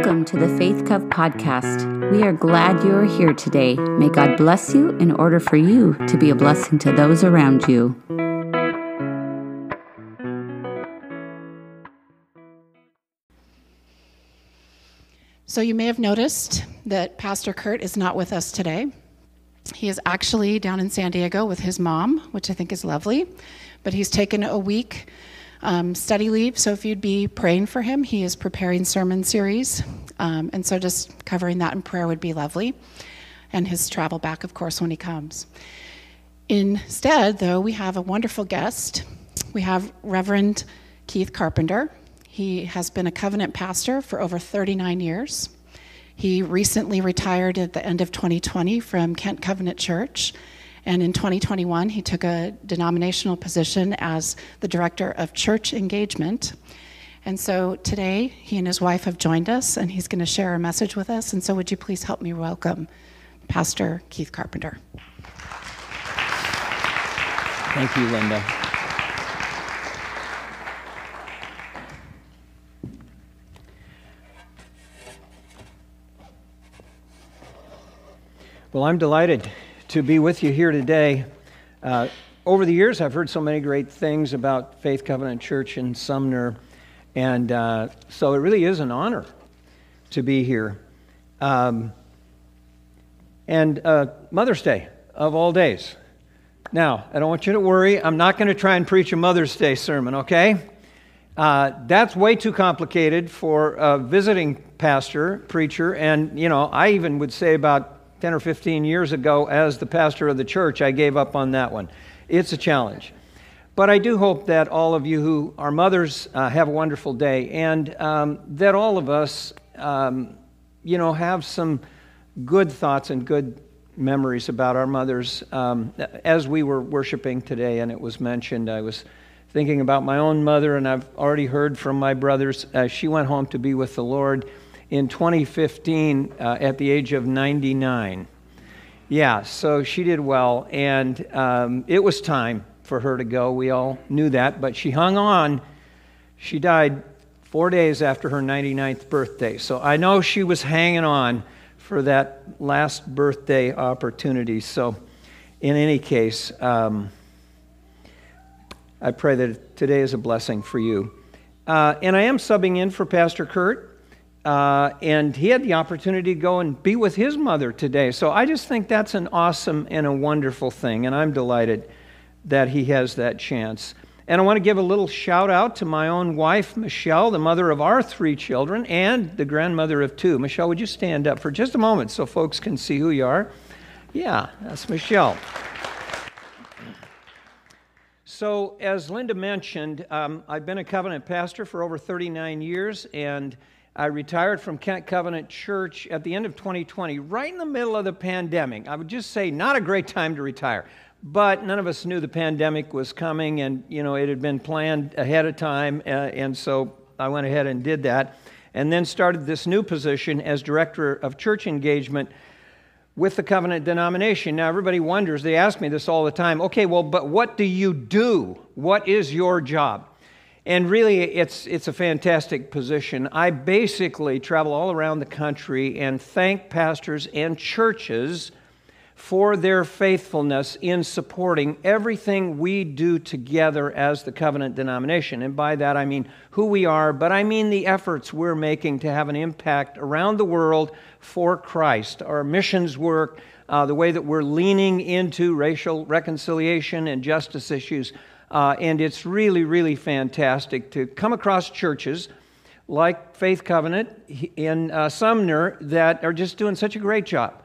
Welcome to the Faith Cove podcast. We are glad you are here today. May God bless you in order for you to be a blessing to those around you. So, you may have noticed that Pastor Kurt is not with us today. He is actually down in San Diego with his mom, which I think is lovely, but he's taken a week um, study leave. So if you'd be praying for him, he is preparing sermon series. Um, and so just covering that in prayer would be lovely. And his travel back, of course, when he comes. Instead, though, we have a wonderful guest. We have Reverend Keith Carpenter. He has been a covenant pastor for over 39 years. He recently retired at the end of 2020 from Kent Covenant Church and in 2021, he took a denominational position as the director of church engagement. And so today, he and his wife have joined us, and he's going to share a message with us. And so, would you please help me welcome Pastor Keith Carpenter? Thank you, Linda. Well, I'm delighted to be with you here today. Uh, over the years, I've heard so many great things about Faith Covenant Church in Sumner, and uh, so it really is an honor to be here. Um, and uh, Mother's Day of all days. Now, I don't want you to worry. I'm not going to try and preach a Mother's Day sermon, okay? Uh, that's way too complicated for a visiting pastor, preacher, and, you know, I even would say about 10 or 15 years ago as the pastor of the church, I gave up on that one. It's a challenge. But I do hope that all of you who are mothers uh, have a wonderful day and um, that all of us, um, you know, have some good thoughts and good memories about our mothers. Um, as we were worshiping today and it was mentioned, I was thinking about my own mother, and I've already heard from my brothers. Uh, she went home to be with the Lord in 2015 uh, at the age of 99. Yeah, so she did well, and um, it was time for her to go. We all knew that, but she hung on. She died four days after her 99th birthday. So I know she was hanging on for that last birthday opportunity. So, in any case, um, I pray that today is a blessing for you. Uh, and I am subbing in for Pastor Kurt. Uh, and he had the opportunity to go and be with his mother today. So I just think that's an awesome and a wonderful thing, and I'm delighted that he has that chance. And I want to give a little shout out to my own wife, Michelle, the mother of our three children, and the grandmother of two. Michelle, would you stand up for just a moment so folks can see who you are? Yeah, that's Michelle. So, as Linda mentioned, um, I've been a covenant pastor for over 39 years, and I retired from Kent Covenant Church at the end of 2020, right in the middle of the pandemic. I would just say, not a great time to retire. But none of us knew the pandemic was coming, and you know it had been planned ahead of time, uh, and so I went ahead and did that, and then started this new position as director of church engagement with the covenant denomination. Now everybody wonders; they ask me this all the time. Okay, well, but what do you do? What is your job? And really, it's, it's a fantastic position. I basically travel all around the country and thank pastors and churches for their faithfulness in supporting everything we do together as the covenant denomination. And by that, I mean who we are, but I mean the efforts we're making to have an impact around the world for Christ. Our missions work, uh, the way that we're leaning into racial reconciliation and justice issues uh, and it's really, really fantastic to come across churches like Faith Covenant in uh, Sumner that are just doing such a great job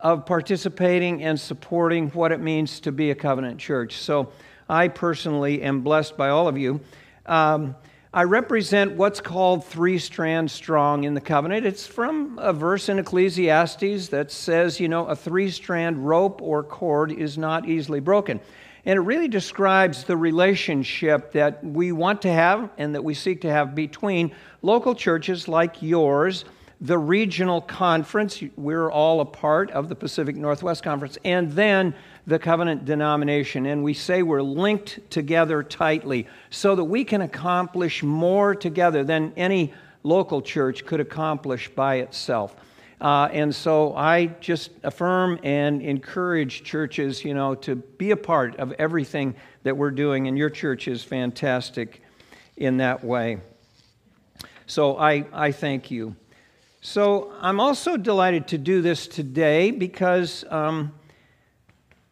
of participating and supporting what it means to be a covenant church. So I personally am blessed by all of you. Um, I represent what's called three strands strong in the covenant. It's from a verse in Ecclesiastes that says, you know, a three strand rope or cord is not easily broken. And it really describes the relationship that we want to have and that we seek to have between local churches like yours, the regional conference, we're all a part of the Pacific Northwest Conference, and then the covenant denomination. And we say we're linked together tightly so that we can accomplish more together than any local church could accomplish by itself. Uh, and so I just affirm and encourage churches, you know, to be a part of everything that we're doing, and your church is fantastic in that way. So I, I thank you. So I'm also delighted to do this today because um,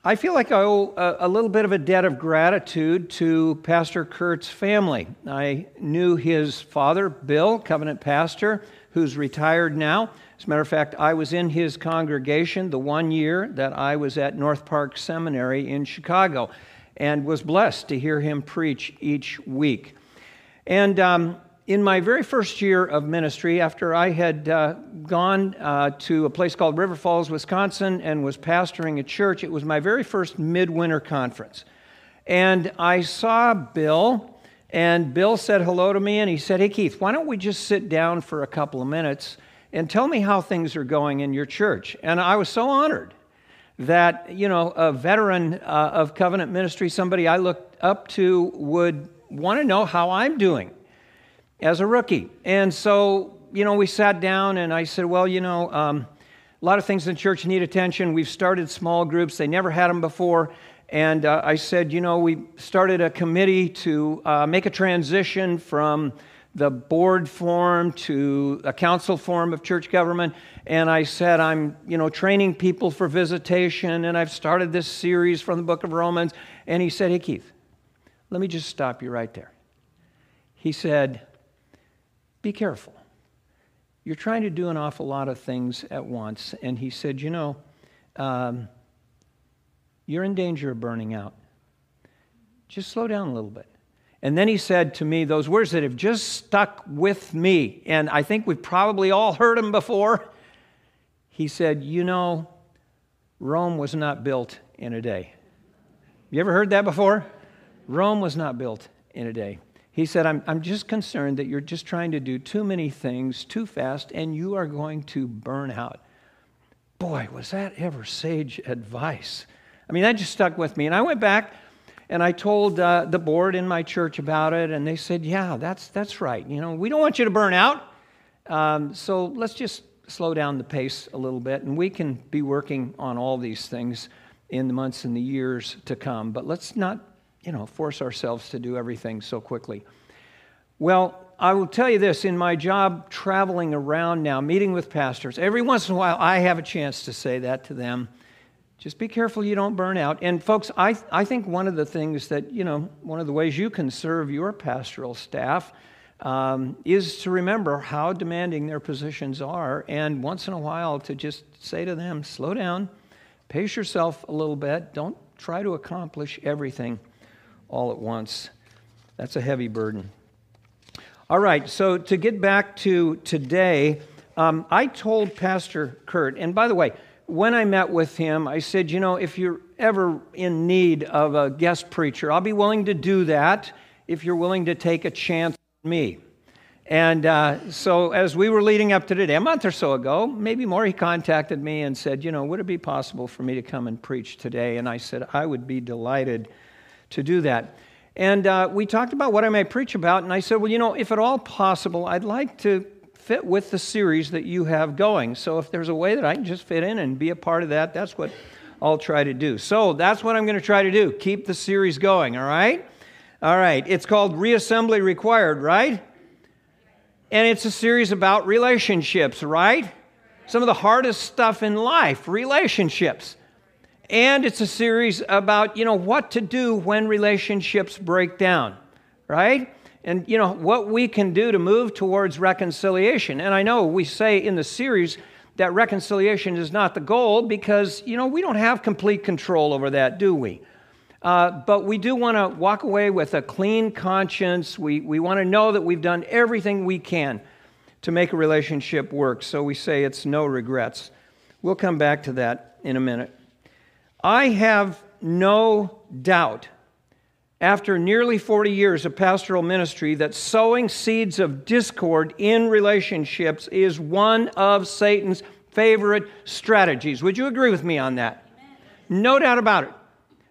I feel like I owe a, a, little bit of a debt of gratitude to Pastor Kurt's family. I knew his father, Bill, covenant pastor, who's retired now. As a matter of fact, I was in his congregation the one year that I was at North Park Seminary in Chicago and was blessed to hear him preach each week. And um, in my very first year of ministry, after I had uh, gone uh, to a place called River Falls, Wisconsin, and was pastoring a church, it was my very first midwinter conference. And I saw Bill, and Bill said hello to me, and he said, Hey, Keith, why don't we just sit down for a couple of minutes and tell me how things are going in your church? And I was so honored that, you know, a veteran uh, of covenant ministry, somebody I looked up to, would want to know how I'm doing as a rookie. And so, you know, we sat down and I said, well, you know, um, a lot of things in church need attention. We've started small groups, they never had them before. And uh, I said, you know, we started a committee to uh, make a transition from the board form to a council form of church government. And I said, I'm, you know, training people for visitation, and I've started this series from the book of Romans. And he said, Hey, Keith, let me just stop you right there. He said, Be careful. You're trying to do an awful lot of things at once. And he said, You know, um, you're in danger of burning out. Just slow down a little bit. And then he said to me those words that have just stuck with me, and I think we've probably all heard them before. He said, You know, Rome was not built in a day. You ever heard that before? Rome was not built in a day. He said, I'm, I'm just concerned that you're just trying to do too many things too fast and you are going to burn out. Boy, was that ever sage advice. I mean, that just stuck with me. And I went back and I told uh, the board in my church about it, and they said, Yeah, that's, that's right. You know, we don't want you to burn out. Um, so let's just slow down the pace a little bit, and we can be working on all these things in the months and the years to come. But let's not you know, force ourselves to do everything so quickly. Well, I will tell you this in my job traveling around now, meeting with pastors, every once in a while I have a chance to say that to them. Just be careful you don't burn out. And folks, I, I think one of the things that, you know, one of the ways you can serve your pastoral staff um, is to remember how demanding their positions are. And once in a while to just say to them, slow down, pace yourself a little bit, don't try to accomplish everything all at once. That's a heavy burden. All right, so to get back to today, um, I told Pastor Kurt, and by the way, when I met with him, I said, you know, if you're ever in need of a guest preacher, I'll be willing to do that if you're willing to take a chance on me. And uh, so, as we were leading up to today, a month or so ago, maybe more, he contacted me and said, You know, would it be possible for me to come and preach today? And I said, I would be delighted to do that. And uh, we talked about what I might preach about, and I said, well, you know, if at all possible, I'd like to fit with the series that you have going. So if there's a way that I can just fit in and be a part of that, that's what I'll try to do. So that's what I'm going to try to do keep the series going, all right? All right, it's called Reassembly Required, right? And it's a series about relationships, right? Some of the hardest stuff in life, relationships. And it's a series about, you know, what to do when relationships break down, right? And, you know, what we can do to move towards reconciliation. And I know we say in the series that reconciliation is not the goal because, you know, we don't have complete control over that, do we? Uh, but we do want to walk away with a clean conscience. We, we want to know that we've done everything we can to make a relationship work. So we say it's no regrets. We'll come back to that in a minute. I have no doubt, after nearly 40 years of pastoral ministry, that sowing seeds of discord in relationships is one of Satan's favorite strategies. Would you agree with me on that? Amen. No doubt about it.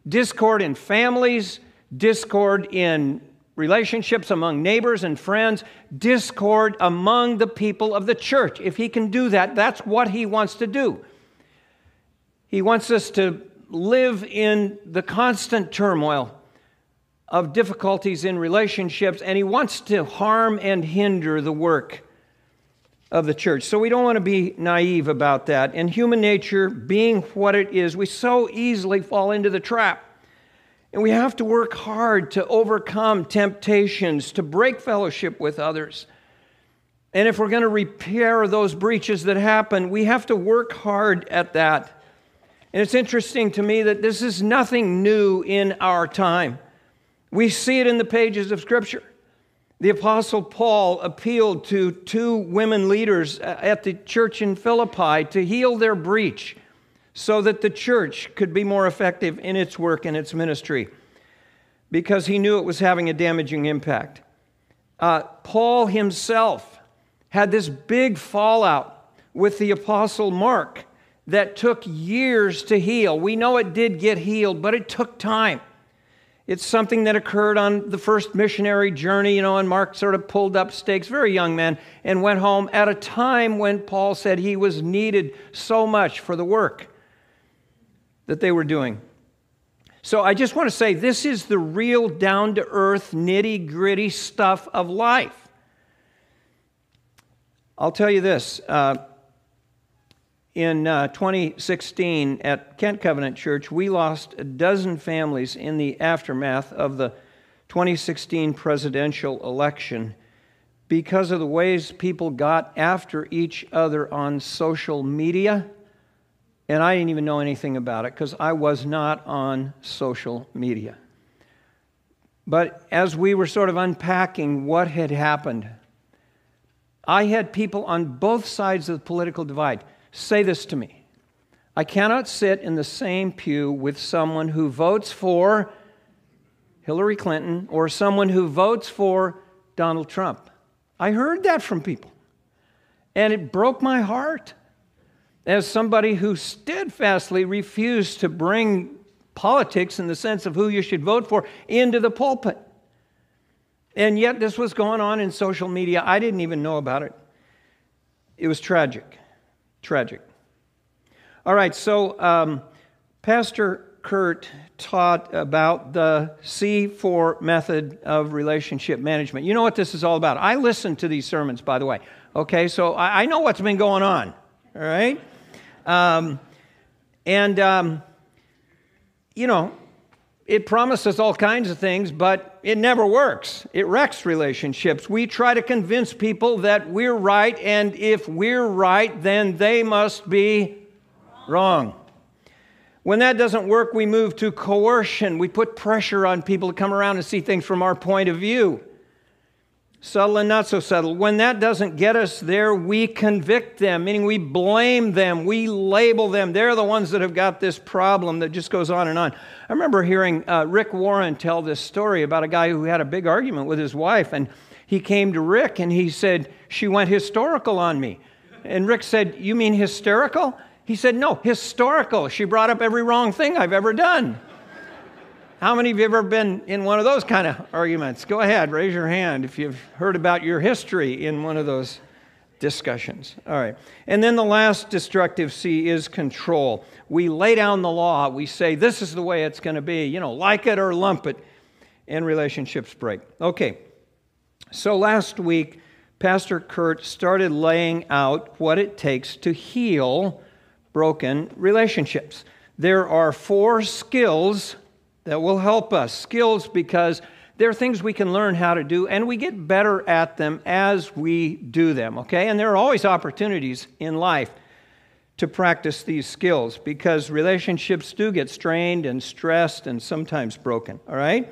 Discord in families, discord in relationships among neighbors and friends, discord among the people of the church. If he can do that, that's what he wants to do. He wants us to live in the constant turmoil of difficulties in relationships, and he wants to harm and hinder the work of the church. So we don't want to be naive about that. And human nature, being what it is, we so easily fall into the trap. And we have to work hard to overcome temptations, to break fellowship with others. And if we're going to repair those breaches that happen, we have to work hard at that. And it's interesting to me that this is nothing new in our time. We see it in the pages of Scripture. The Apostle Paul appealed to two women leaders at the church in Philippi to heal their breach so that the church could be more effective in its work and its ministry because he knew it was having a damaging impact. Uh, Paul himself had this big fallout with the Apostle Mark that took years to heal. We know it did get healed, but it took time. It's something that occurred on the first missionary journey, you know, and Mark sort of pulled up stakes, very young man, and went home at a time when Paul said he was needed so much for the work that they were doing. So I just want to say this is the real down to earth, nitty gritty stuff of life. I'll tell you this. Uh, in uh, 2016 at Kent Covenant Church, we lost a dozen families in the aftermath of the 2016 presidential election because of the ways people got after each other on social media and I didn't even know anything about it because I was not on social media. But as we were sort of unpacking what had happened, I had people on both sides of the political divide say this to me I cannot sit in the same pew with someone who votes for Hillary Clinton or someone who votes for Donald Trump. I heard that from people, and it broke my heart as somebody who steadfastly refused to bring politics in the sense of who you should vote for into the pulpit. And yet, this was going on in social media. I didn't even know about it. It was tragic. Tragic. All right, so um, Pastor Kurt taught about the C4 method of relationship management. You know what this is all about. I listen to these sermons, by the way. Okay, so I, I know what's been going on. All right? Um, and, um, you know, it promises all kinds of things, but it never works. It wrecks relationships. We try to convince people that we're right, and if we're right, then they must be wrong. When that doesn't work, we move to coercion. We put pressure on people to come around and see things from our point of view subtle and not so subtle. When that doesn't get us there, we convict them, meaning we blame them, we label them. They're the ones that have got this problem that just goes on and on. I remember hearing uh, Rick Warren tell this story about a guy who had a big argument with his wife, and he came to Rick and he said, She went historical on me. And Rick said, You mean hysterical? He said, No, historical. She brought up every wrong thing I've ever done. How many of you have ever been in one of those kind of arguments? Go ahead, raise your hand if you've heard about your history in one of those discussions. All right. And then the last destructive C is control. We lay down the law. We say, this is the way it's going to be, you know, like it or lump it, and relationships break. Okay. So last week, Pastor Kurt started laying out what it takes to heal broken relationships. There are four skills that will help us. Skills because they're things we can learn how to do and we get better at them as we do them, okay? And there are always opportunities in life to practice these skills because relationships do get strained and stressed and sometimes broken, all right?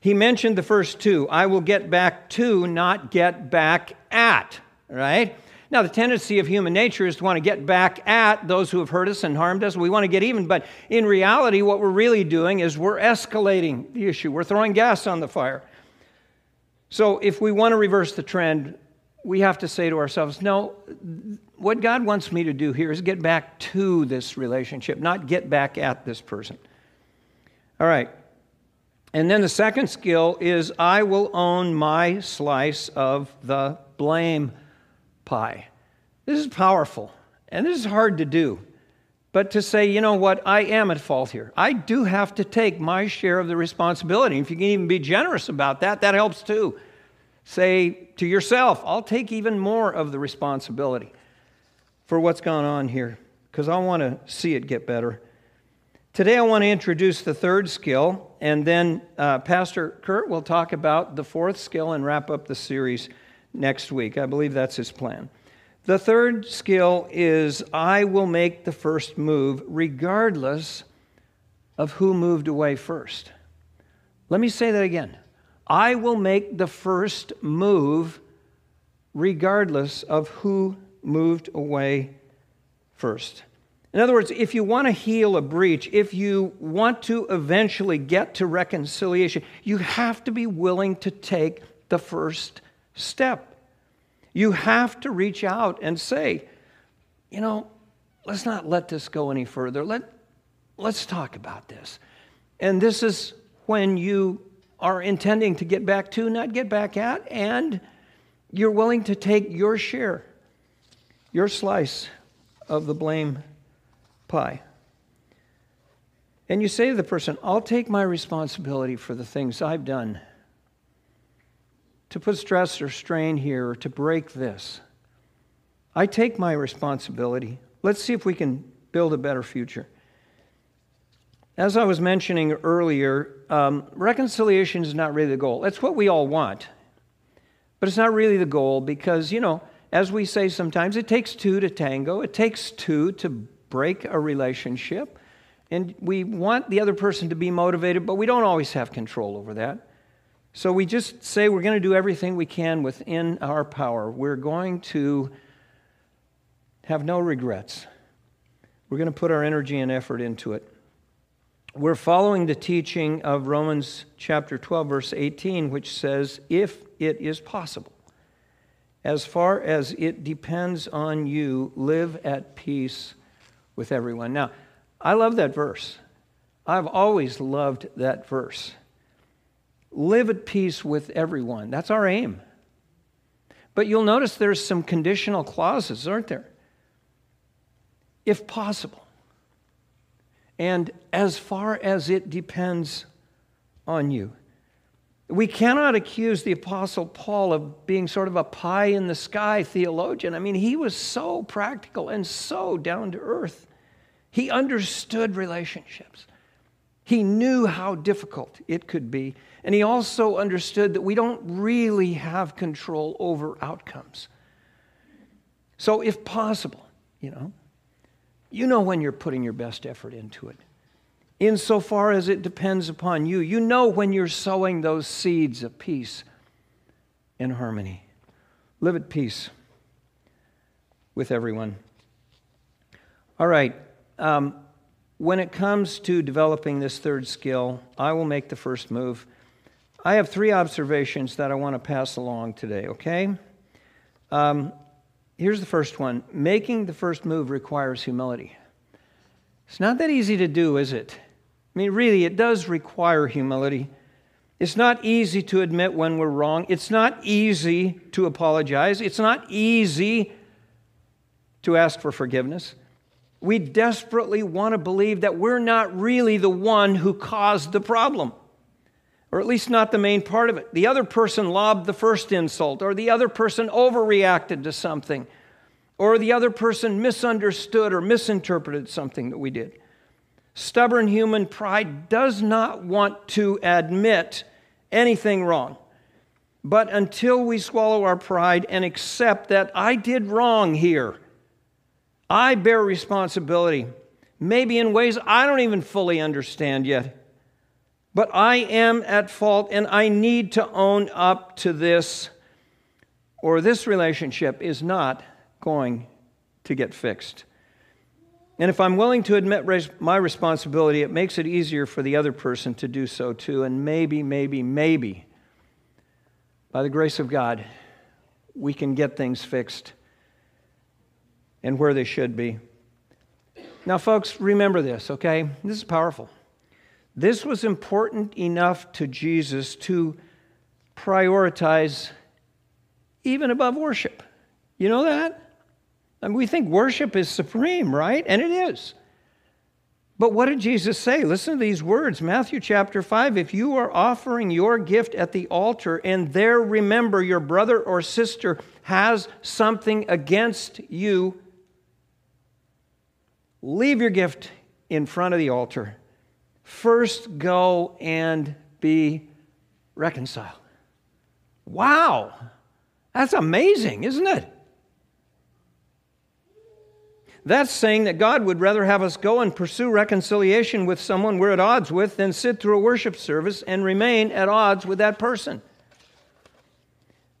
He mentioned the first two I will get back to, not get back at, right? Now, the tendency of human nature is to want to get back at those who have hurt us and harmed us. We want to get even, but in reality, what we're really doing is we're escalating the issue, we're throwing gas on the fire. So, if we want to reverse the trend, we have to say to ourselves, no, what God wants me to do here is get back to this relationship, not get back at this person. All right. And then the second skill is I will own my slice of the blame pie. This is powerful, and this is hard to do. But to say, you know what, I am at fault here. I do have to take my share of the responsibility. If you can even be generous about that, that helps too. Say to yourself, I'll take even more of the responsibility for what's gone on here because I want to see it get better. Today, I want to introduce the third skill, and then uh, Pastor Kurt will talk about the fourth skill and wrap up the series next week. I believe that's his plan. The third skill is I will make the first move regardless of who moved away first. Let me say that again. I will make the first move regardless of who moved away first. In other words, if you want to heal a breach, if you want to eventually get to reconciliation, you have to be willing to take the first step. You have to reach out and say, you know, let's not let this go any further. Let, let's talk about this. And this is when you are intending to get back to, not get back at, and you're willing to take your share, your slice of the blame pie. And you say to the person, I'll take my responsibility for the things I've done to put stress or strain here or to break this. I take my responsibility. Let's see if we can build a better future. As I was mentioning earlier, um, reconciliation is not really the goal. That's what we all want. But it's not really the goal because, you know, as we say sometimes, it takes two to tango, it takes two to break a relationship. And we want the other person to be motivated, but we don't always have control over that. So we just say we're going to do everything we can within our power. We're going to have no regrets. We're going to put our energy and effort into it we're following the teaching of Romans chapter 12, verse 18, which says, If it is possible, as far as it depends on you, live at peace with everyone. Now, I love that verse. I've always loved that verse. Live at peace with everyone. That's our aim. But you'll notice there's some conditional clauses, aren't there? If possible and as far as it depends on you. We cannot accuse the Apostle Paul of being sort of a pie in the sky theologian. I mean, he was so practical and so down to earth. He understood relationships, he knew how difficult it could be. And he also understood that we don't really have control over outcomes. So, if possible, you know, you know when you're putting your best effort into it. Insofar as it depends upon you, you know when you're sowing those seeds of peace and harmony. Live at peace with everyone. All right. Um, when it comes to developing this third skill, I will make the first move. I have three observations that I want to pass along today, okay? Um, Here's the first one making the first move requires humility. It's not that easy to do, is it? I mean, really, it does require humility. It's not easy to admit when we're wrong. It's not easy to apologize. It's not easy to ask for forgiveness. We desperately want to believe that we're not really the one who caused the problem or at least not the main part of it. The other person lobbed the first insult, or the other person overreacted to something, or the other person misunderstood or misinterpreted something that we did. Stubborn human pride does not want to admit anything wrong. But until we swallow our pride and accept that I did wrong here, I bear responsibility, maybe in ways I don't even fully understand yet. But I am at fault and I need to own up to this, or this relationship is not going to get fixed. And if I'm willing to admit my responsibility, it makes it easier for the other person to do so too. And maybe, maybe, maybe, by the grace of God, we can get things fixed and where they should be. Now, folks, remember this, okay? This is powerful. This was important enough to Jesus to prioritize even above worship. You know that? I mean, we think worship is supreme, right? And it is. But what did Jesus say? Listen to these words Matthew chapter 5. If you are offering your gift at the altar and there remember your brother or sister has something against you, leave your gift in front of the altar. First go and be reconciled. Wow, that's amazing, isn't it? That's saying that God would rather have us go and pursue reconciliation with someone we're at odds with than sit through a worship service and remain at odds with that person.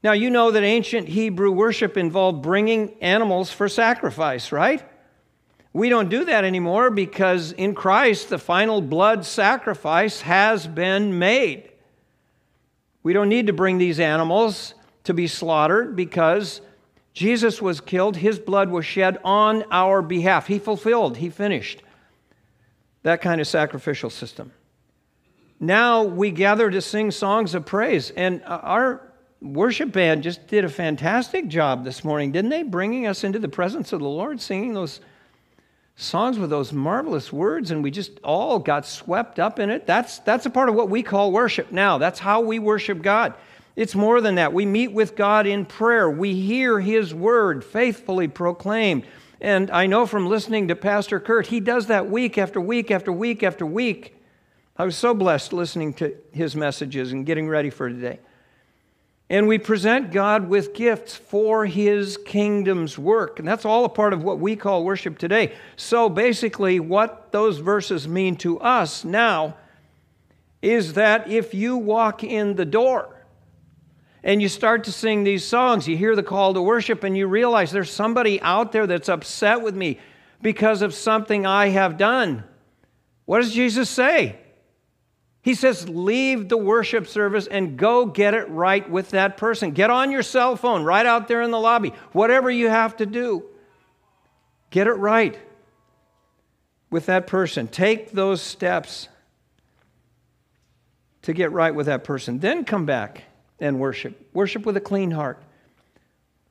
Now, you know that ancient Hebrew worship involved bringing animals for sacrifice, right? We don't do that anymore because in Christ the final blood sacrifice has been made. We don't need to bring these animals to be slaughtered because Jesus was killed, his blood was shed on our behalf. He fulfilled, he finished that kind of sacrificial system. Now we gather to sing songs of praise, and our worship band just did a fantastic job this morning, didn't they? Bringing us into the presence of the Lord, singing those songs with those marvelous words, and we just all got swept up in it. That's, that's a part of what we call worship now. That's how we worship God. It's more than that. We meet with God in prayer, we hear His word faithfully proclaimed. And I know from listening to Pastor Kurt, he does that week after week after week after week. I was so blessed listening to his messages and getting ready for today. And we present God with gifts for his kingdom's work. And that's all a part of what we call worship today. So basically, what those verses mean to us now is that if you walk in the door and you start to sing these songs, you hear the call to worship, and you realize there's somebody out there that's upset with me because of something I have done. What does Jesus say? He says, leave the worship service and go get it right with that person. Get on your cell phone right out there in the lobby. Whatever you have to do, get it right with that person. Take those steps to get right with that person. Then come back and worship. Worship with a clean heart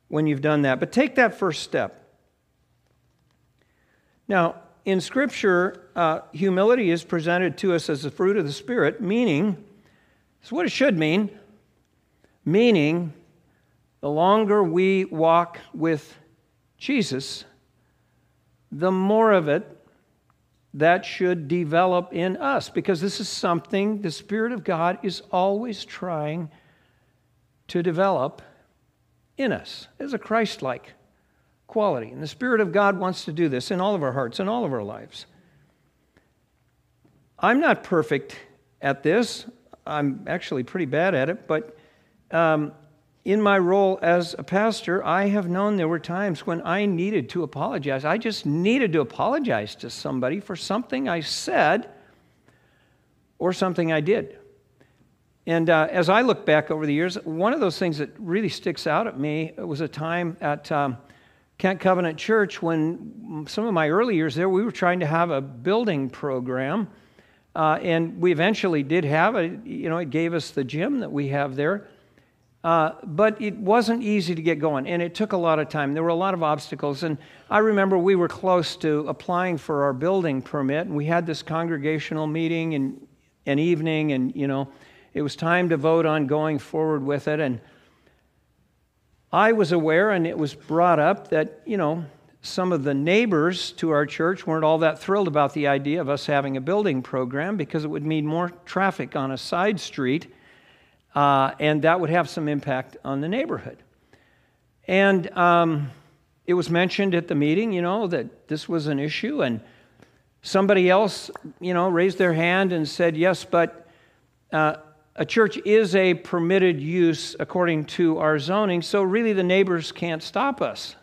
when you've done that. But take that first step. Now, in Scripture, uh, humility is presented to us as the fruit of the Spirit, meaning, it's what it should mean, meaning, the longer we walk with Jesus, the more of it that should develop in us, because this is something the Spirit of God is always trying to develop in us as a Christ like quality. And the Spirit of God wants to do this in all of our hearts and all of our lives. I'm not perfect at this. I'm actually pretty bad at it, but um, in my role as a pastor, I have known there were times when I needed to apologize. I just needed to apologize to somebody for something I said or something I did. And uh, as I look back over the years, one of those things that really sticks out at me was a time at um, Kent Covenant Church, when some of my early years there, we were trying to have a building program. Uh, and we eventually did have it. You know, it gave us the gym that we have there. Uh, but it wasn't easy to get going, and it took a lot of time. There were a lot of obstacles. And I remember we were close to applying for our building permit, and we had this congregational meeting in an evening, and, you know, it was time to vote on going forward with it. And I was aware, and it was brought up, that, you know, some of the neighbors to our church weren't all that thrilled about the idea of us having a building program because it would mean more traffic on a side street, uh, and that would have some impact on the neighborhood. And um, it was mentioned at the meeting, you know, that this was an issue, and somebody else, you know, raised their hand and said, yes, but uh, a church is a permitted use according to our zoning, so really the neighbors can't stop us.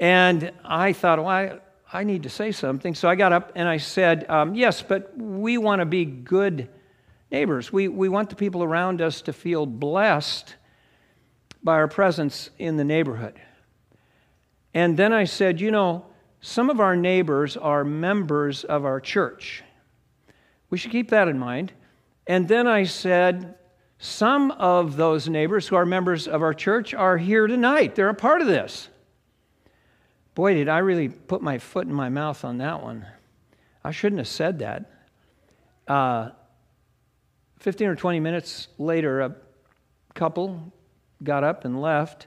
And I thought, well, I, I need to say something. So I got up and I said, um, Yes, but we want to be good neighbors. We, we want the people around us to feel blessed by our presence in the neighborhood. And then I said, You know, some of our neighbors are members of our church. We should keep that in mind. And then I said, some of those neighbors who are members of our church are here tonight. They're a part of this. Boy, did I really put my foot in my mouth on that one. I shouldn't have said that. Uh, 15 or 20 minutes later, a couple got up and left.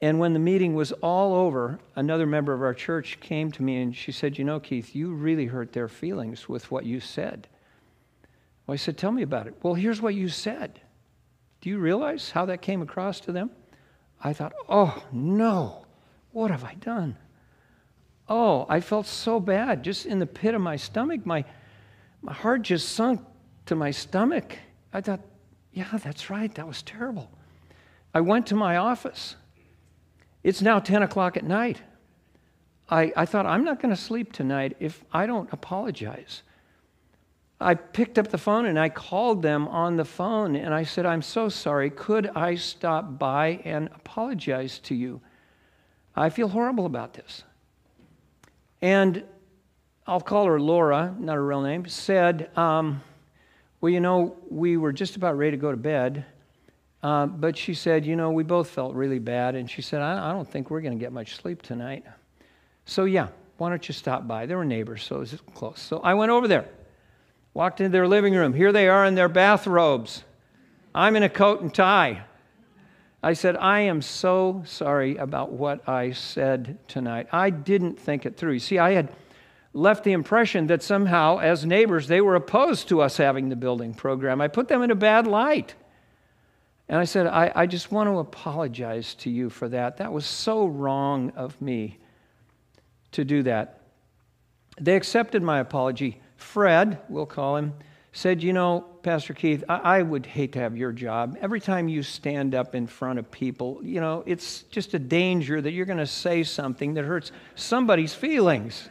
And when the meeting was all over, another member of our church came to me and she said, You know, Keith, you really hurt their feelings with what you said. Well, I said, Tell me about it. Well, here's what you said. Do you realize how that came across to them? I thought, Oh, no, what have I done? Oh, I felt so bad just in the pit of my stomach. My, my heart just sunk to my stomach. I thought, yeah, that's right. That was terrible. I went to my office. It's now 10 o'clock at night. I, I thought, I'm not going to sleep tonight if I don't apologize. I picked up the phone and I called them on the phone and I said, I'm so sorry. Could I stop by and apologize to you? I feel horrible about this. And I'll call her Laura, not her real name, said, um, Well, you know, we were just about ready to go to bed. Uh, but she said, You know, we both felt really bad. And she said, I, I don't think we're going to get much sleep tonight. So, yeah, why don't you stop by? They were neighbors, so it was close. So I went over there, walked into their living room. Here they are in their bathrobes. I'm in a coat and tie. I said, I am so sorry about what I said tonight. I didn't think it through. You see, I had left the impression that somehow, as neighbors, they were opposed to us having the building program. I put them in a bad light. And I said, I, I just want to apologize to you for that. That was so wrong of me to do that. They accepted my apology. Fred, we'll call him, said, You know, Pastor Keith, I, I, would hate to have your job. Every time you stand up in front of people, you know, it's just a danger that you're going to say something that hurts somebody's feelings.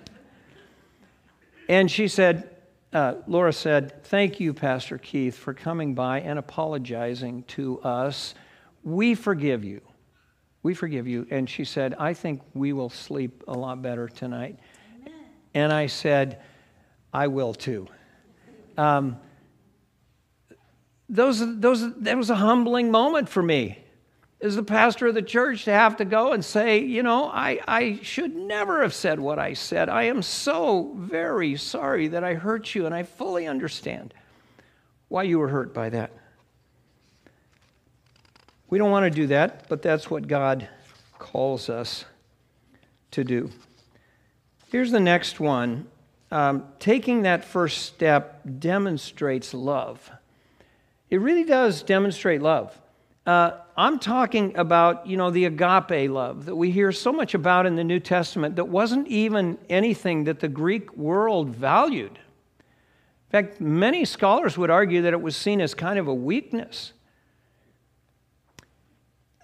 And she said, uh, Laura said, Thank you, Pastor Keith, for coming by and apologizing to us. We forgive you. We forgive you. And she said, I think we will sleep a lot better tonight. Amen. And I said, I will too. Um, those, those, that was a humbling moment for me as the pastor of the church to have to go and say, you know, I, I should never have said what I said. I am so very sorry that I hurt you, and I fully understand why you were hurt by that. We don't want to do that, but that's what God calls us to do. Here's the next one. Um, taking that first step demonstrates love. It really does demonstrate love. Uh, I'm talking about, you know, the agape love that we hear so much about in the New Testament that wasn't even anything that the Greek world valued. In fact, many scholars would argue that it was seen as kind of a weakness.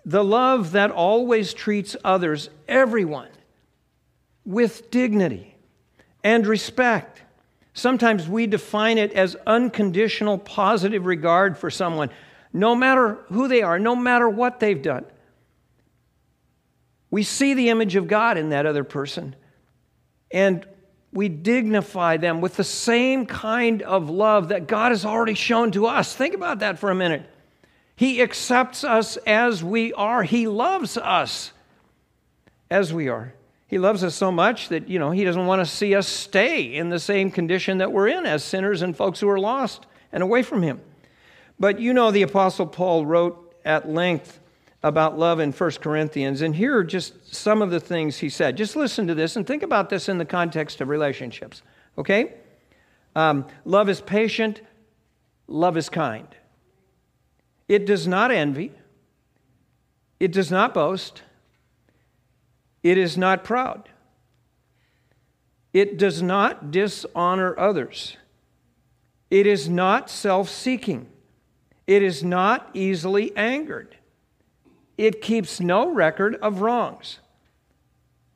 The love that always treats others, everyone, with dignity and respect. Sometimes we define it as unconditional positive regard for someone no matter who they are, no matter what they've done. We see the image of God in that other person, and we dignify them with the same kind of love that God has already shown to us. Think about that for a minute. He accepts us as we are, He loves us as we are. He loves us so much that, you know, He doesn't want to see us stay in the same condition that we're in as sinners and folks who are lost and away from Him. But you know, the Apostle Paul wrote at length about love in 1 Corinthians, and here are just some of the things he said. Just listen to this and think about this in the context of relationships, okay? Um, love is patient, love is kind. It does not envy, it does not boast, it is not proud, it does not dishonor others, it is not self seeking. It is not easily angered. It keeps no record of wrongs.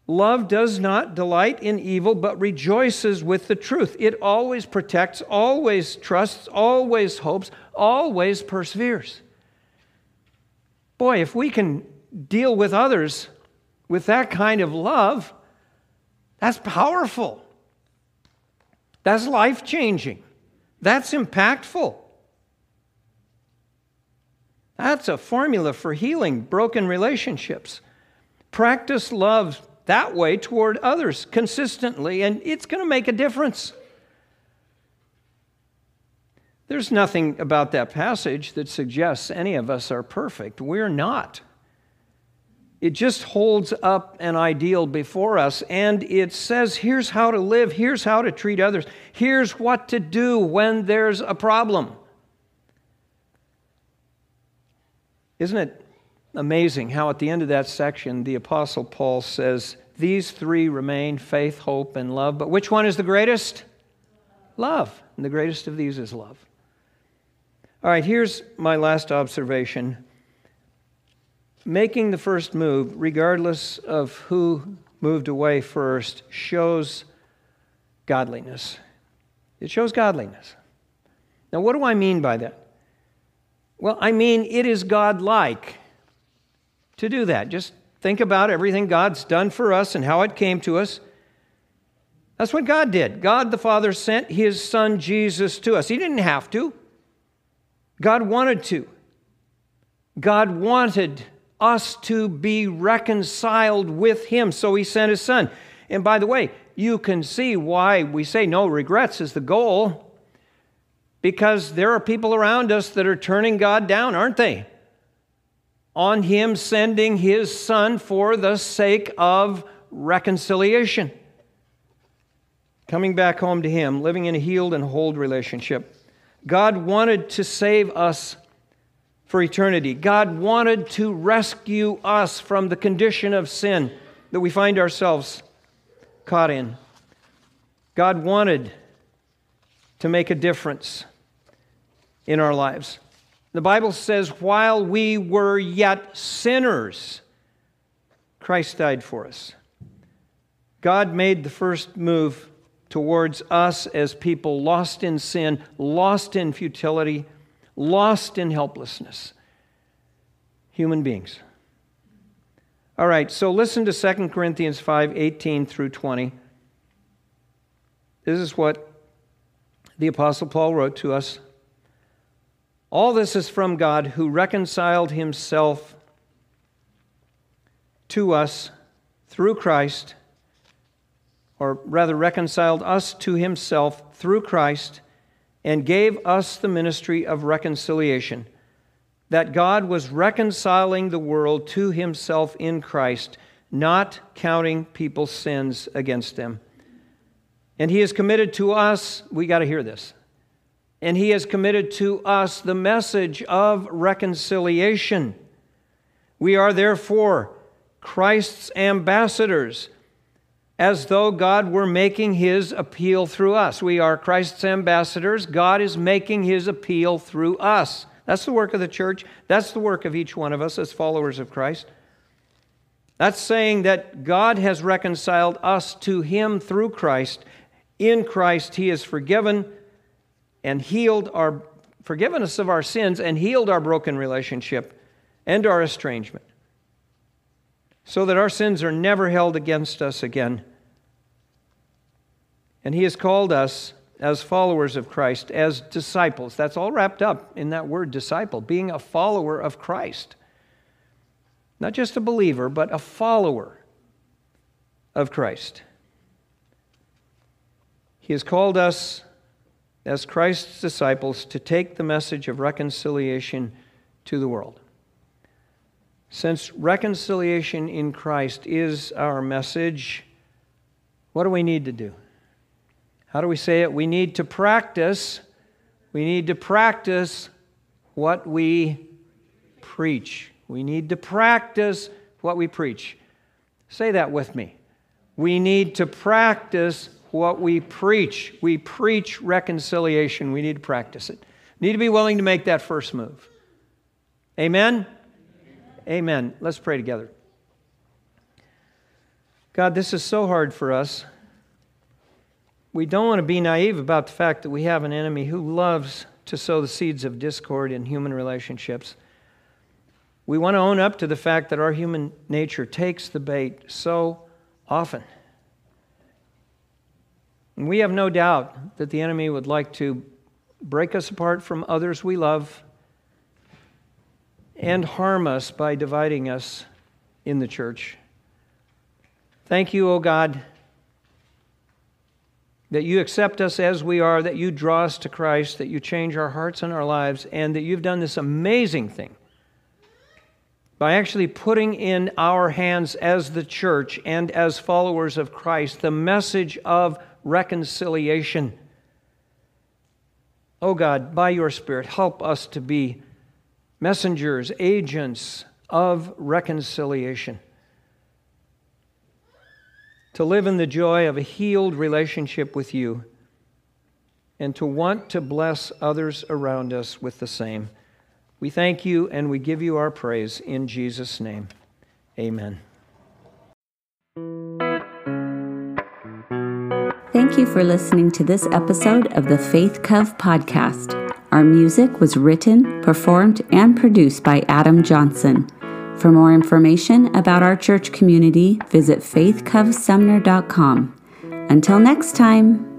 Love does not delight in evil, but rejoices with the truth. It always protects, always trusts, always hopes, always perseveres. Boy, if we can deal with others with that kind of love, that's powerful. That's life changing. That's impactful. That's a formula for healing broken relationships. Practice love that way toward others consistently, and it's going to make a difference. There's nothing about that passage that suggests any of us are perfect. We're not. It just holds up an ideal before us and it says here's how to live, here's how to treat others, here's what to do when there's a problem. Isn't it amazing how at the end of that section the Apostle Paul says, These three remain faith, hope, and love. But which one is the greatest? Love. And the greatest of these is love. All right, here's my last observation making the first move, regardless of who moved away first, shows godliness. It shows godliness. Now, what do I mean by that? Well, I mean it is God-like to do that. Just think about everything God's done for us and how it came to us. That's what God did. God the Father sent his Son Jesus to us. He didn't have to, God wanted to. God wanted us to be reconciled with Him. So He sent His Son. And by the way, you can see why we say no regrets is the goal. Because there are people around us that are turning God down, aren't they? On Him sending His Son for the sake of reconciliation. Coming back home to Him, living in a healed and whole relationship. God wanted to save us for eternity. God wanted to rescue us from the condition of sin that we find ourselves caught in. God wanted to make a difference in our lives. The Bible says, while we were yet sinners, Christ died for us. God made the first move towards us as people lost in sin, lost in futility lost in helplessness. Human beings. All right, so listen to 2 Corinthians 5 18 through 20. This is what the Apostle Paul wrote to us. All this is from God who reconciled himself to us through Christ, or rather, reconciled us to himself through Christ and gave us the ministry of reconciliation. That God was reconciling the world to himself in Christ, not counting people's sins against them. And he has committed to us, we got to hear this. And he has committed to us the message of reconciliation. We are therefore Christ's ambassadors as though God were making his appeal through us. We are Christ's ambassadors. God is making his appeal through us. That's the work of the church. That's the work of each one of us as followers of Christ. That's saying that God has reconciled us to him through Christ. In Christ, he has forgiven and healed our forgiven us of our sins and healed our broken relationship and our estrangement so that our sins are never held against us again. And He has called us as followers of Christ, as disciples. That's all wrapped up in that word disciple, being a follower of Christ. Not just a believer, but a follower of Christ. He has called us as Christ's disciples to take the message of reconciliation to the world. Since reconciliation in Christ is our message, what do we need to do? How do we say it? We need to practice. We need to practice what we preach. We need to practice what we preach. Say that with me. We need to practice what we preach. We preach reconciliation. We need to practice it. Need to be willing to make that first move. Amen? Amen. Amen. Let's pray together. God, this is so hard for us we don't want to be naive about the fact that we have an enemy who loves to sow the seeds of discord in human relationships. We want to own up to the fact that our human nature takes the bait so often. And we have no doubt that the enemy would like to break us apart from others we love, and harm us by dividing us in the church. Thank you, O God, that you accept us as we are, that you draw us to Christ, that you change our hearts and our lives, and that you've done this amazing thing by actually putting in our hands as the church and as followers of Christ the message of reconciliation. Oh God, by your Spirit, help us to be messengers, agents of reconciliation. To live in the joy of a healed relationship with you, and to want to bless others around us with the same. We thank you and we give you our praise in Jesus' name. Amen. Thank you for listening to this episode of the Faith Cove podcast. Our music was written, performed, and produced by Adam Johnson. For more information about our church community, visit faithcovesumner.com. Until next time.